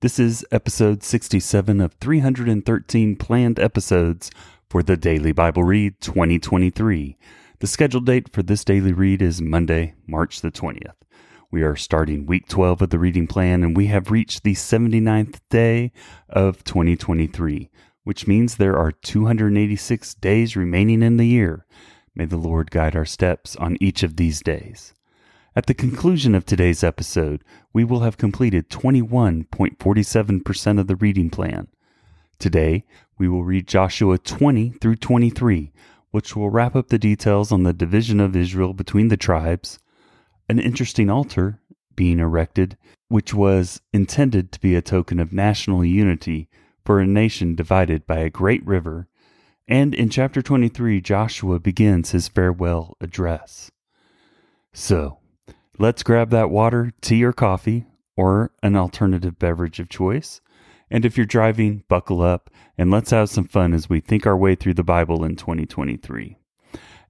This is episode 67 of 313 planned episodes for the Daily Bible Read 2023. The scheduled date for this daily read is Monday, March the 20th. We are starting week 12 of the reading plan and we have reached the 79th day of 2023, which means there are 286 days remaining in the year. May the Lord guide our steps on each of these days. At the conclusion of today's episode, we will have completed 21.47% of the reading plan. Today, we will read Joshua 20 through 23, which will wrap up the details on the division of Israel between the tribes, an interesting altar being erected, which was intended to be a token of national unity for a nation divided by a great river, and in chapter 23, Joshua begins his farewell address. So, Let's grab that water, tea, or coffee, or an alternative beverage of choice. And if you're driving, buckle up and let's have some fun as we think our way through the Bible in 2023.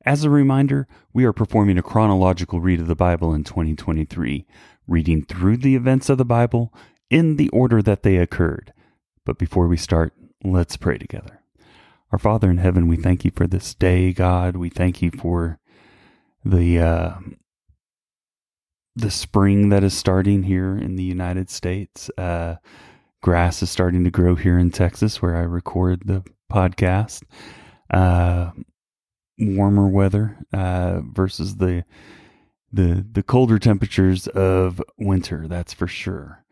As a reminder, we are performing a chronological read of the Bible in 2023, reading through the events of the Bible in the order that they occurred. But before we start, let's pray together. Our Father in heaven, we thank you for this day, God. We thank you for the uh, the spring that is starting here in the United States. Uh, grass is starting to grow here in Texas, where I record the podcast. Uh, warmer weather uh, versus the the the colder temperatures of winter. That's for sure.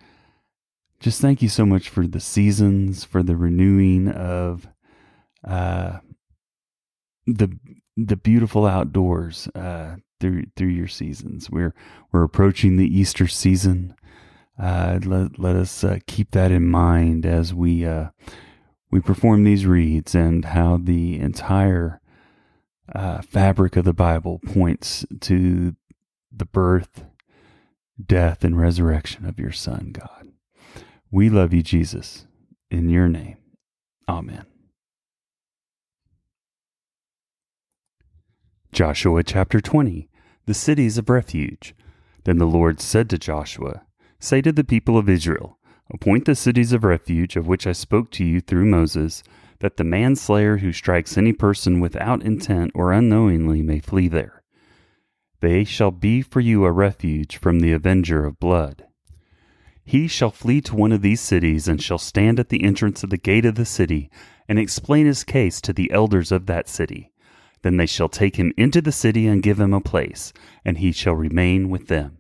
Just thank you so much for the seasons, for the renewing of uh, the the beautiful outdoors. Uh, through through your seasons. We're we're approaching the Easter season. Uh, let let us uh, keep that in mind as we uh, we perform these reads and how the entire uh, fabric of the Bible points to the birth, death, and resurrection of your Son, God. We love you, Jesus. In your name, Amen. Joshua chapter 20 The cities of refuge. Then the Lord said to Joshua, Say to the people of Israel, Appoint the cities of refuge of which I spoke to you through Moses, that the manslayer who strikes any person without intent or unknowingly may flee there. They shall be for you a refuge from the avenger of blood. He shall flee to one of these cities and shall stand at the entrance of the gate of the city and explain his case to the elders of that city. Then they shall take him into the city and give him a place, and he shall remain with them.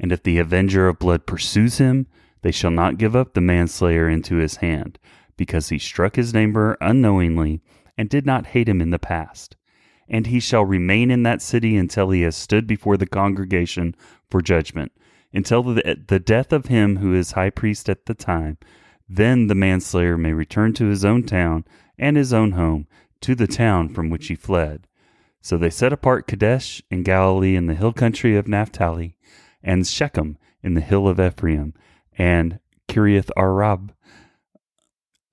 And if the avenger of blood pursues him, they shall not give up the manslayer into his hand, because he struck his neighbor unknowingly and did not hate him in the past. And he shall remain in that city until he has stood before the congregation for judgment, until the, the death of him who is high priest at the time. Then the manslayer may return to his own town and his own home, to the town from which he fled. So they set apart Kedesh in Galilee in the hill country of Naphtali, and Shechem in the hill of Ephraim, and Kiriath Arba,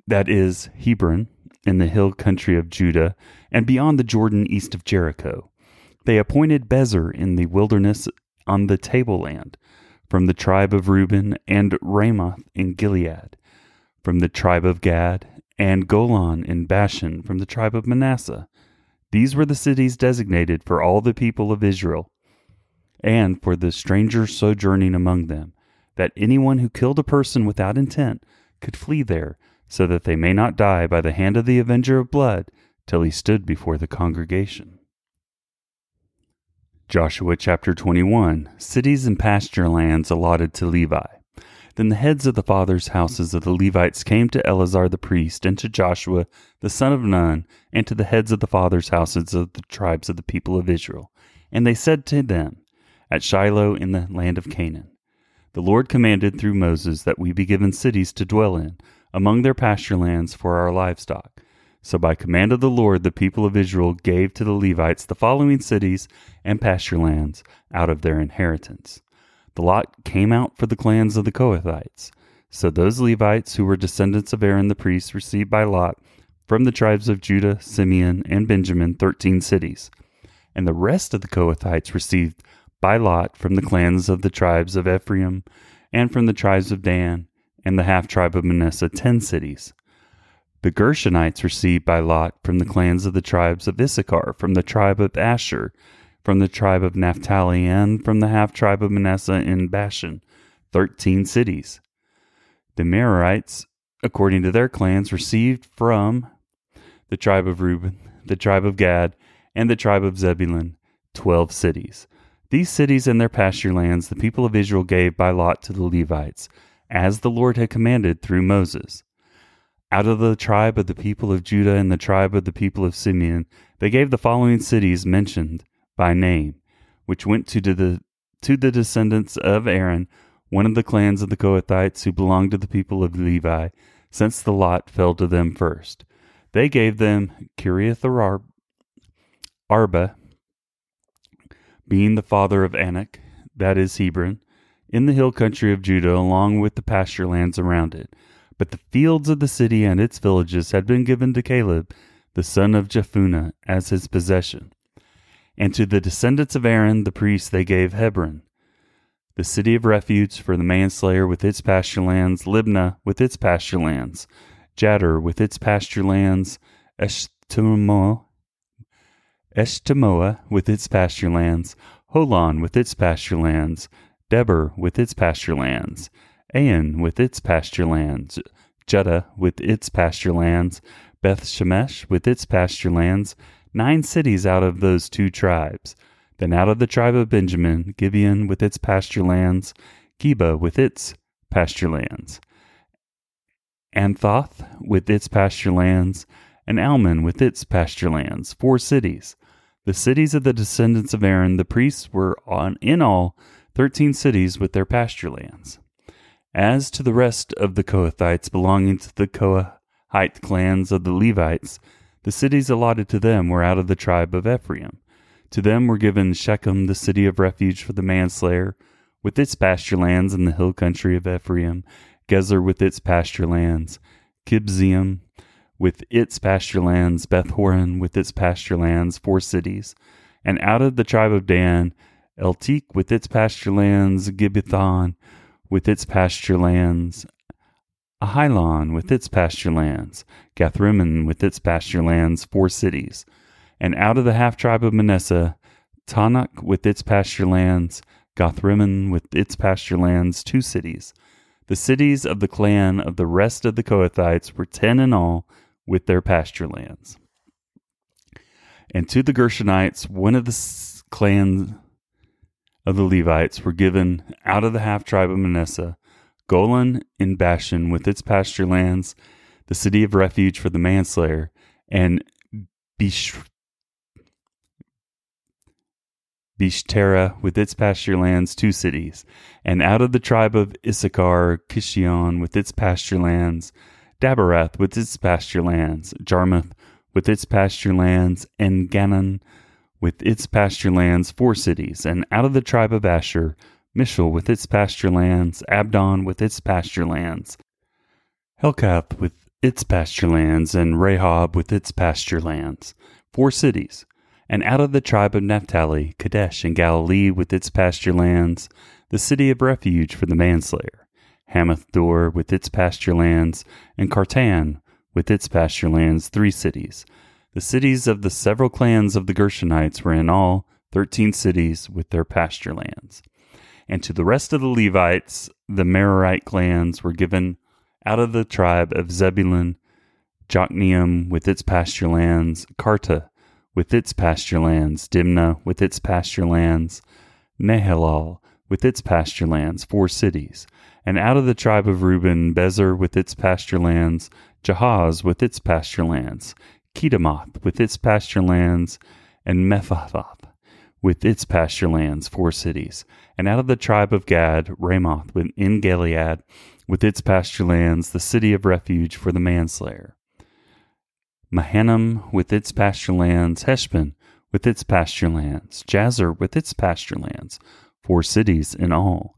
that is Hebron, in the hill country of Judah, and beyond the Jordan east of Jericho. They appointed Bezer in the wilderness on the tableland, from the tribe of Reuben, and Ramoth in Gilead, from the tribe of Gad, and Golan in Bashan from the tribe of Manasseh, these were the cities designated for all the people of Israel, and for the strangers sojourning among them, that anyone who killed a person without intent could flee there, so that they may not die by the hand of the avenger of blood till he stood before the congregation. Joshua chapter 21 Cities and pasture lands allotted to Levi. Then the heads of the fathers' houses of the Levites came to Eleazar the priest, and to Joshua the son of Nun, and to the heads of the fathers' houses of the tribes of the people of Israel. And they said to them, At Shiloh in the land of Canaan, The Lord commanded through Moses that we be given cities to dwell in, among their pasture lands for our livestock. So, by command of the Lord, the people of Israel gave to the Levites the following cities and pasture lands out of their inheritance. The lot came out for the clans of the Kohathites. So, those Levites who were descendants of Aaron the priest received by lot from the tribes of Judah, Simeon, and Benjamin thirteen cities. And the rest of the Kohathites received by lot from the clans of the tribes of Ephraim and from the tribes of Dan and the half tribe of Manasseh ten cities. The Gershonites received by lot from the clans of the tribes of Issachar, from the tribe of Asher, from the tribe of Naphtali, and from the half tribe of Manasseh in Bashan, thirteen cities. The Merarites, according to their clans, received from the tribe of Reuben, the tribe of Gad, and the tribe of Zebulun, twelve cities. These cities and their pasture lands the people of Israel gave by lot to the Levites, as the Lord had commanded through Moses. Out of the tribe of the people of Judah and the tribe of the people of Simeon, they gave the following cities mentioned by name, which went to the to the descendants of Aaron, one of the clans of the Kohathites who belonged to the people of Levi, since the lot fell to them first. They gave them Kiriath Arba, being the father of Anak, that is Hebron, in the hill country of Judah, along with the pasture lands around it but the fields of the city and its villages had been given to Caleb, the son of Jephunneh, as his possession. And to the descendants of Aaron the priest they gave Hebron, the city of refuge for the manslayer with its pasture lands, Libnah with its pasture lands, Jattir with its pasture lands, Eshtemoa, Eshtemoa with its pasture lands, Holon with its pasture lands, Debir with its pasture lands, Ain with its pasture lands, Juttah with its pasture lands, Beth Shemesh with its pasture lands, nine cities out of those two tribes. Then out of the tribe of Benjamin, Gibeon with its pasture lands, Geba with its pasture lands, Anathoth with its pasture lands, and Almon with its pasture lands, four cities. The cities of the descendants of Aaron, the priests, were on in all thirteen cities with their pasture lands. As to the rest of the Kohathites belonging to the Kohathite clans of the Levites, the cities allotted to them were out of the tribe of Ephraim. To them were given Shechem, the city of refuge for the manslayer, with its pasture lands in the hill country of Ephraim, Gezer with its pasture lands, Kibzaim with its pasture lands, Beth Horon with its pasture lands, four cities, and out of the tribe of Dan, Eltek with its pasture lands, Gibbethon with its pasture lands, Ahilan with its pasture lands, Gathrimmon with its pasture lands, four cities, and out of the half tribe of Manasseh, Taanach with its pasture lands, Gathrimmon with its pasture lands, two cities. The cities of the clan of the rest of the Kohathites were ten in all, with their pasture lands. And to the Gershonites, one of the clans of the Levites were given out of the half tribe of Manasseh, Golan in Bashan with its pasture lands, the city of refuge for the manslayer, and Bish- Beshtera with its pasture lands, two cities, and out of the tribe of Issachar, Kishion with its pasture lands, Daberath with its pasture lands, Jarmuth with its pasture lands, and Ganon with its pasture lands, four cities, and out of the tribe of Asher, Mishal with its pasture lands, Abdon with its pasture lands, Helkath with its pasture lands, and Rehob with its pasture lands, four cities. And out of the tribe of Naphtali, Kedesh in Galilee with its pasture lands, the city of refuge for the manslayer, Hammoth Dor with its pasture lands, and Kartan with its pasture lands, three cities. The cities of the several clans of the Gershonites were in all thirteen cities with their pasture lands. And to the rest of the Levites, the Merarite clans were given out of the tribe of Zebulun, Jokneam with its pasture lands, Kartah with its pasture lands, Dimnah with its pasture lands, Nehalal with its pasture lands, four cities, and out of the tribe of Reuben, Bezer with its pasture lands, Jahaz with its pasture lands, Kedemoth with its pasture lands, and Mephaath with its pasture lands, four cities. And out of the tribe of Gad, Ramoth in Gilead with its pasture lands, the city of refuge for the manslayer. Mahanaim with its pasture lands, Heshbon with its pasture lands, Jazer with its pasture lands, four cities in all.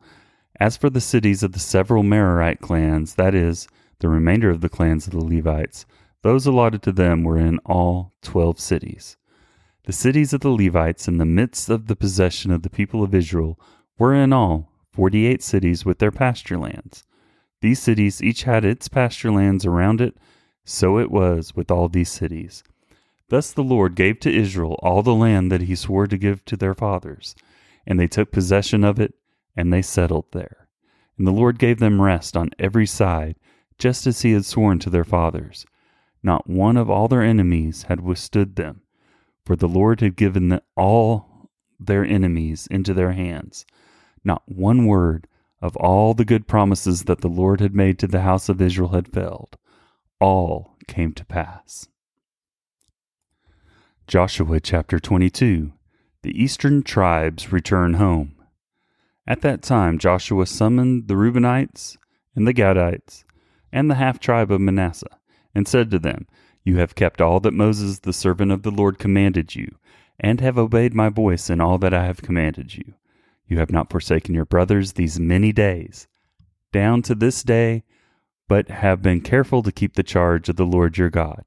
As for the cities of the several Merarite clans, that is, the remainder of the clans of the Levites, those allotted to them were in all twelve cities. The cities of the Levites in the midst of the possession of the people of Israel were in all forty eight cities with their pasture lands. These cities each had its pasture lands around it, so it was with all these cities. Thus the Lord gave to Israel all the land that he swore to give to their fathers, and they took possession of it, and they settled there. And the Lord gave them rest on every side, just as he had sworn to their fathers. Not one of all their enemies had withstood them, for the Lord had given them all their enemies into their hands. Not one word of all the good promises that the Lord had made to the house of Israel had failed all came to pass. Joshua chapter 22 The eastern tribes return home. At that time Joshua summoned the Reubenites and the Gadites and the half tribe of Manasseh, and said to them, You have kept all that Moses the servant of the Lord commanded you, and have obeyed my voice in all that I have commanded you. You have not forsaken your brothers these many days. Down to this day, but have been careful to keep the charge of the Lord your God.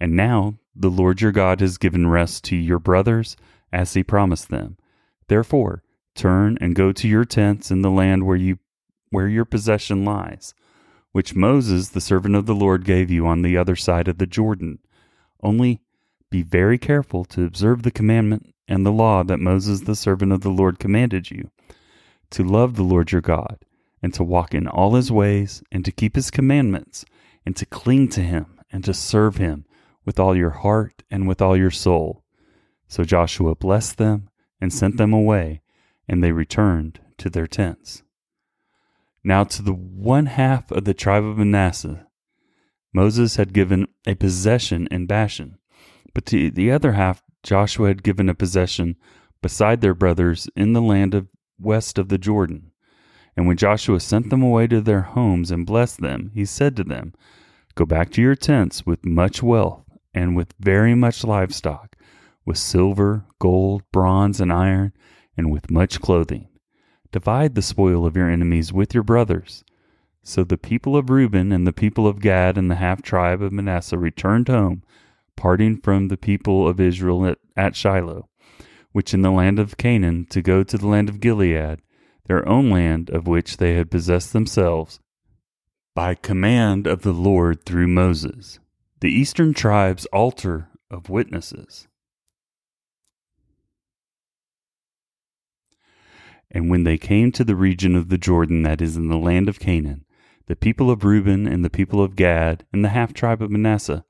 And now the Lord your God has given rest to your brothers as he promised them. Therefore, turn and go to your tents in the land where you where your possession lies, which Moses the servant of the Lord gave you on the other side of the Jordan. Only be very careful to observe the commandment and the law that Moses the servant of the Lord commanded you, to love the Lord your God and to walk in all his ways, and to keep his commandments, and to cling to him, and to serve him with all your heart and with all your soul. So Joshua blessed them and sent them away, and they returned to their tents. Now to the one half of the tribe of Manasseh, Moses had given a possession in Bashan, but to the other half, Joshua had given a possession beside their brothers in the land of west of the Jordan. And when Joshua sent them away to their homes and blessed them, he said to them, Go back to your tents with much wealth and with very much livestock, with silver, gold, bronze, and iron, and with much clothing. Divide the spoil of your enemies with your brothers. So the people of Reuben and the people of Gad and the half tribe of Manasseh returned home, parting from the people of Israel at, at Shiloh, which in the land of Canaan, to go to the land of Gilead their own land of which they had possessed themselves, by command of the Lord through Moses, the eastern tribes' altar of witnesses. And when they came to the region of the Jordan that is in the land of Canaan, the people of Reuben and the people of Gad and the half tribe of Manasseh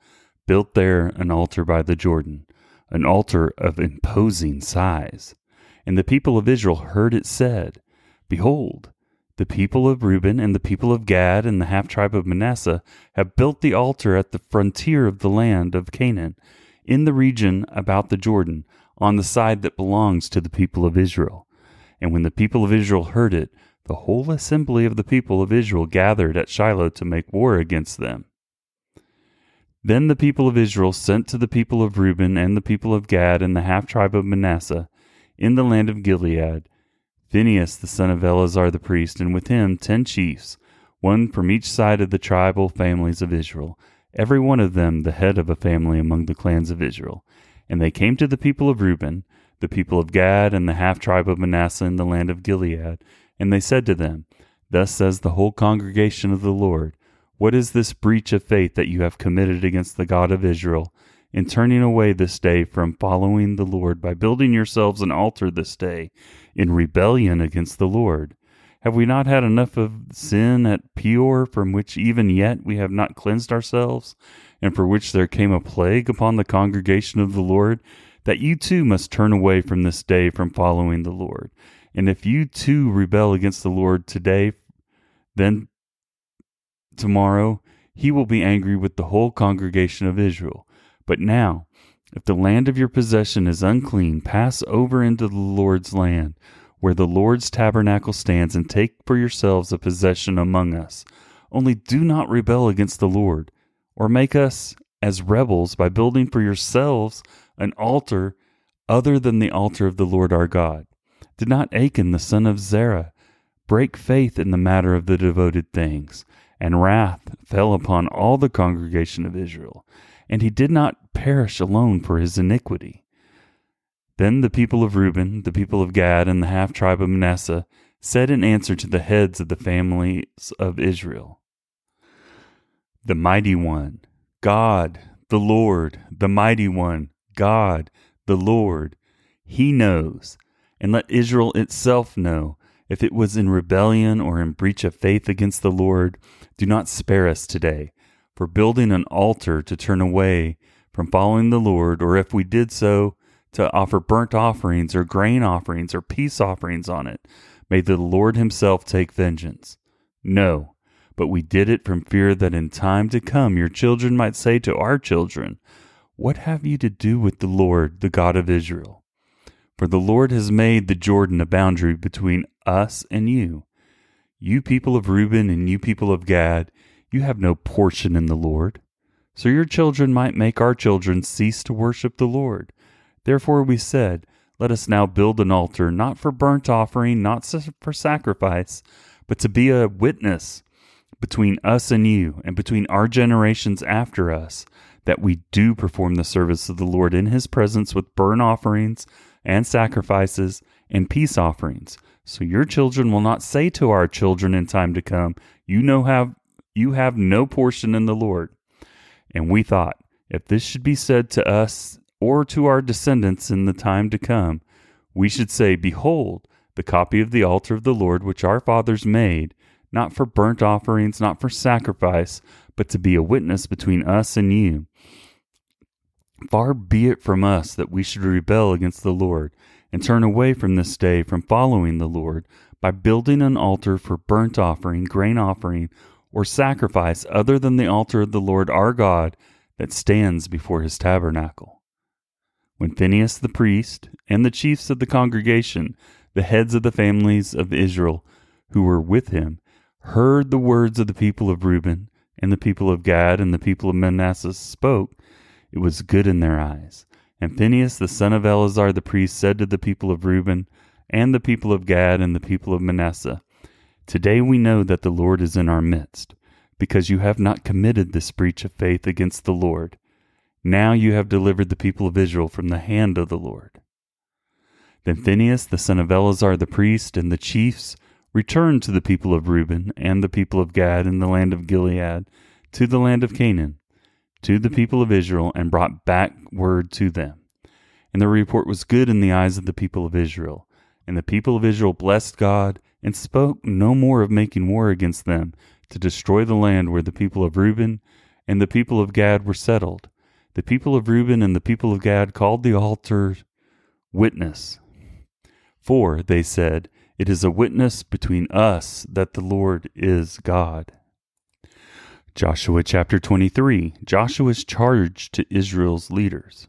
built there an altar by the Jordan, an altar of imposing size. And the people of Israel heard it said, Behold, the people of Reuben and the people of Gad and the half tribe of Manasseh have built the altar at the frontier of the land of Canaan, in the region about the Jordan, on the side that belongs to the people of Israel. And when the people of Israel heard it, the whole assembly of the people of Israel gathered at Shiloh to make war against them. Then the people of Israel sent to the people of Reuben and the people of Gad and the half tribe of Manasseh in the land of Gilead Phinehas the son of Eleazar the priest, and with him ten chiefs, one from each side of the tribal families of Israel, every one of them the head of a family among the clans of Israel. And they came to the people of Reuben, the people of Gad, and the half tribe of Manasseh in the land of Gilead, and they said to them, Thus says the whole congregation of the Lord, What is this breach of faith that you have committed against the God of Israel? in turning away this day from following the Lord by building yourselves an altar this day in rebellion against the Lord? Have we not had enough of sin at Peor, from which even yet we have not cleansed ourselves, and for which there came a plague upon the congregation of the Lord, that you too must turn away from this day from following the Lord? And if you too rebel against the Lord today, then tomorrow he will be angry with the whole congregation of Israel but now, if the land of your possession is unclean, pass over into the Lord's land, where the Lord's tabernacle stands, and take for yourselves a possession among us. Only do not rebel against the Lord, or make us as rebels by building for yourselves an altar other than the altar of the Lord our God? Did not Achan the son of Zerah break faith in the matter of the devoted things? And wrath fell upon all the congregation of Israel, and he did not perish alone for his iniquity. Then the people of Reuben, the people of Gad, and the half tribe of Manasseh said in answer to the heads of the families of Israel The mighty one, God, the Lord, the mighty one, God, the Lord, he knows, and let Israel itself know. If it was in rebellion or in breach of faith against the Lord, do not spare us today for building an altar to turn away from following the Lord, or if we did so, to offer burnt offerings or grain offerings or peace offerings on it. May the Lord Himself take vengeance. No, but we did it from fear that in time to come your children might say to our children, What have you to do with the Lord, the God of Israel? For the Lord has made the Jordan a boundary between us and you. You people of Reuben and you people of Gad, you have no portion in the Lord. So your children might make our children cease to worship the Lord. Therefore we said, Let us now build an altar, not for burnt offering, not for sacrifice, but to be a witness between us and you, and between our generations after us, that we do perform the service of the Lord in his presence with burnt offerings and sacrifices and peace offerings. So your children will not say to our children in time to come, You know have you have no portion in the Lord. And we thought, if this should be said to us or to our descendants in the time to come, we should say, Behold, the copy of the altar of the Lord which our fathers made, not for burnt offerings, not for sacrifice, but to be a witness between us and you. Far be it from us that we should rebel against the Lord and turn away from this day from following the Lord by building an altar for burnt offering, grain offering, or sacrifice other than the altar of the Lord our God that stands before his tabernacle. When Phinehas the priest and the chiefs of the congregation, the heads of the families of Israel who were with him, heard the words of the people of Reuben and the people of Gad and the people of Manasseh spoke, it was good in their eyes. And Phinehas the son of Eleazar the priest said to the people of Reuben and the people of Gad and the people of Manasseh, Today we know that the Lord is in our midst, because you have not committed this breach of faith against the Lord. Now you have delivered the people of Israel from the hand of the Lord. Then Phinehas the son of Eleazar the priest and the chiefs returned to the people of Reuben and the people of Gad in the land of Gilead to the land of Canaan to the people of Israel and brought back word to them. And the report was good in the eyes of the people of Israel. And the people of Israel blessed God and spoke no more of making war against them to destroy the land where the people of Reuben and the people of Gad were settled. The people of Reuben and the people of Gad called the altar witness. For, they said, it is a witness between us that the Lord is God. Joshua chapter 23 Joshua's charge to Israel's leaders.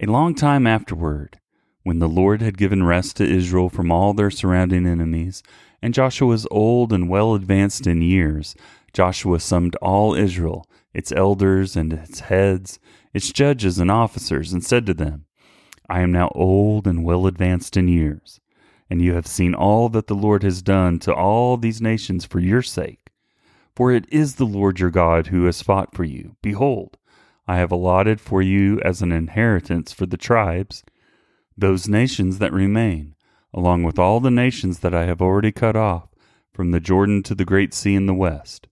A long time afterward, when the Lord had given rest to Israel from all their surrounding enemies, and Joshua was old and well advanced in years, Joshua summoned all Israel, its elders and its heads, its judges and officers, and said to them, I am now old and well advanced in years, and you have seen all that the Lord has done to all these nations for your sake. For it is the Lord your God who has fought for you. Behold, I have allotted for you as an inheritance for the tribes those nations that remain, along with all the nations that I have already cut off, from the Jordan to the great sea in the west.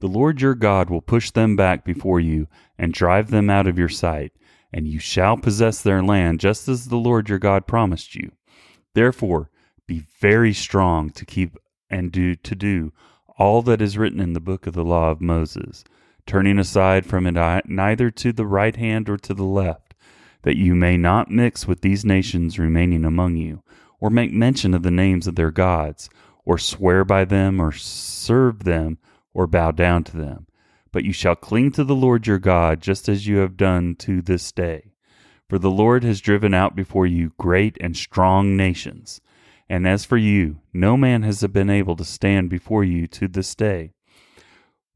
The Lord your God will push them back before you and drive them out of your sight, and you shall possess their land just as the Lord your God promised you. Therefore, be very strong to keep and do to do all that is written in the book of the law of Moses, turning aside from it neither to the right hand or to the left, that you may not mix with these nations remaining among you, or make mention of the names of their gods, or swear by them, or serve them, or bow down to them. But you shall cling to the Lord your God, just as you have done to this day. For the Lord has driven out before you great and strong nations and as for you, no man has been able to stand before you to this day.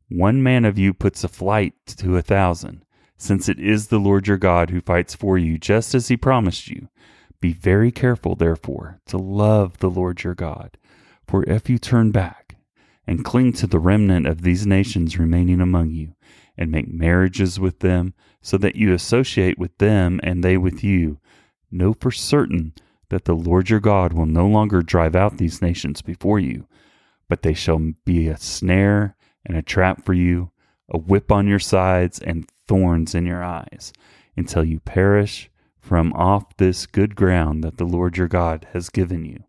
One man of you puts a flight to a thousand, since it is the Lord your God who fights for you, just as he promised you. Be very careful, therefore, to love the Lord your God. For if you turn back and cling to the remnant of these nations remaining among you, and make marriages with them, so that you associate with them and they with you, know for certain that the Lord your God will no longer drive out these nations before you, but they shall be a snare and a trap for you, a whip on your sides, and thorns in your eyes, until you perish from off this good ground that the Lord your God has given you.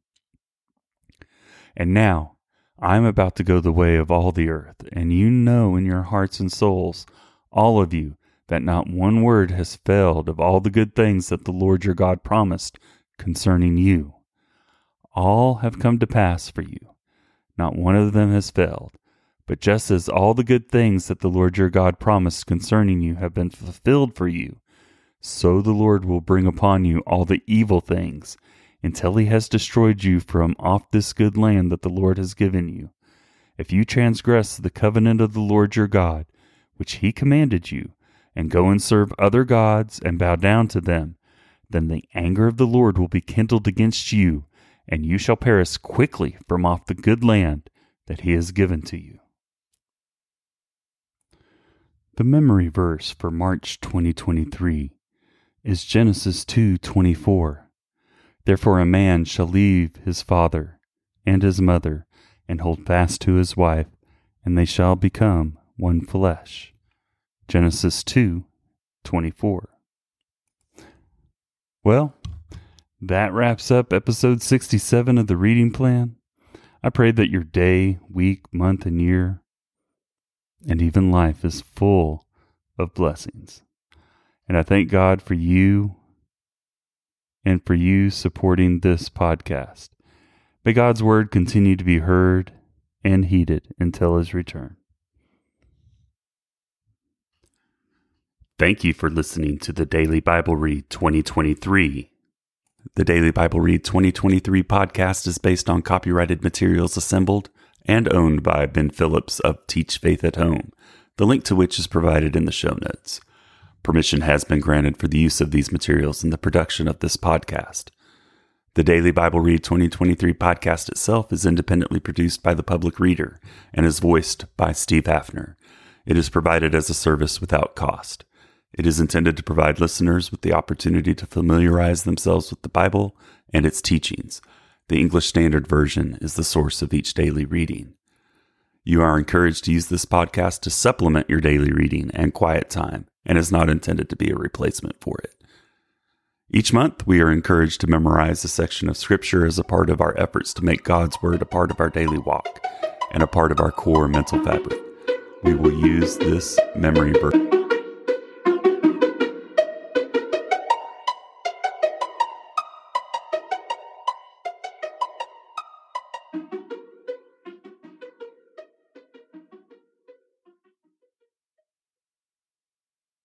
And now I am about to go the way of all the earth, and you know in your hearts and souls, all of you, that not one word has failed of all the good things that the Lord your God promised concerning you. All have come to pass for you, not one of them has failed. But just as all the good things that the Lord your God promised concerning you have been fulfilled for you, so the Lord will bring upon you all the evil things until he has destroyed you from off this good land that the Lord has given you. If you transgress the covenant of the Lord your God, which he commanded you, and go and serve other gods and bow down to them, then the anger of the Lord will be kindled against you, and you shall perish quickly from off the good land that he has given to you. The memory verse for March 2023 is Genesis 2:24. Therefore a man shall leave his father and his mother and hold fast to his wife, and they shall become one flesh. Genesis 2:24. Well, that wraps up episode 67 of the reading plan. I pray that your day, week, month, and year and even life is full of blessings. And I thank God for you and for you supporting this podcast. May God's word continue to be heard and heeded until his return. Thank you for listening to the Daily Bible Read 2023. The Daily Bible Read 2023 podcast is based on copyrighted materials assembled and owned by Ben Phillips of Teach Faith at Home, the link to which is provided in the show notes. Permission has been granted for the use of these materials in the production of this podcast. The Daily Bible Read 2023 podcast itself is independently produced by the public reader and is voiced by Steve Haffner. It is provided as a service without cost. It is intended to provide listeners with the opportunity to familiarize themselves with the Bible and its teachings the English Standard Version is the source of each daily reading. You are encouraged to use this podcast to supplement your daily reading and quiet time, and is not intended to be a replacement for it. Each month, we are encouraged to memorize a section of Scripture as a part of our efforts to make God's Word a part of our daily walk and a part of our core mental fabric. We will use this memory verse.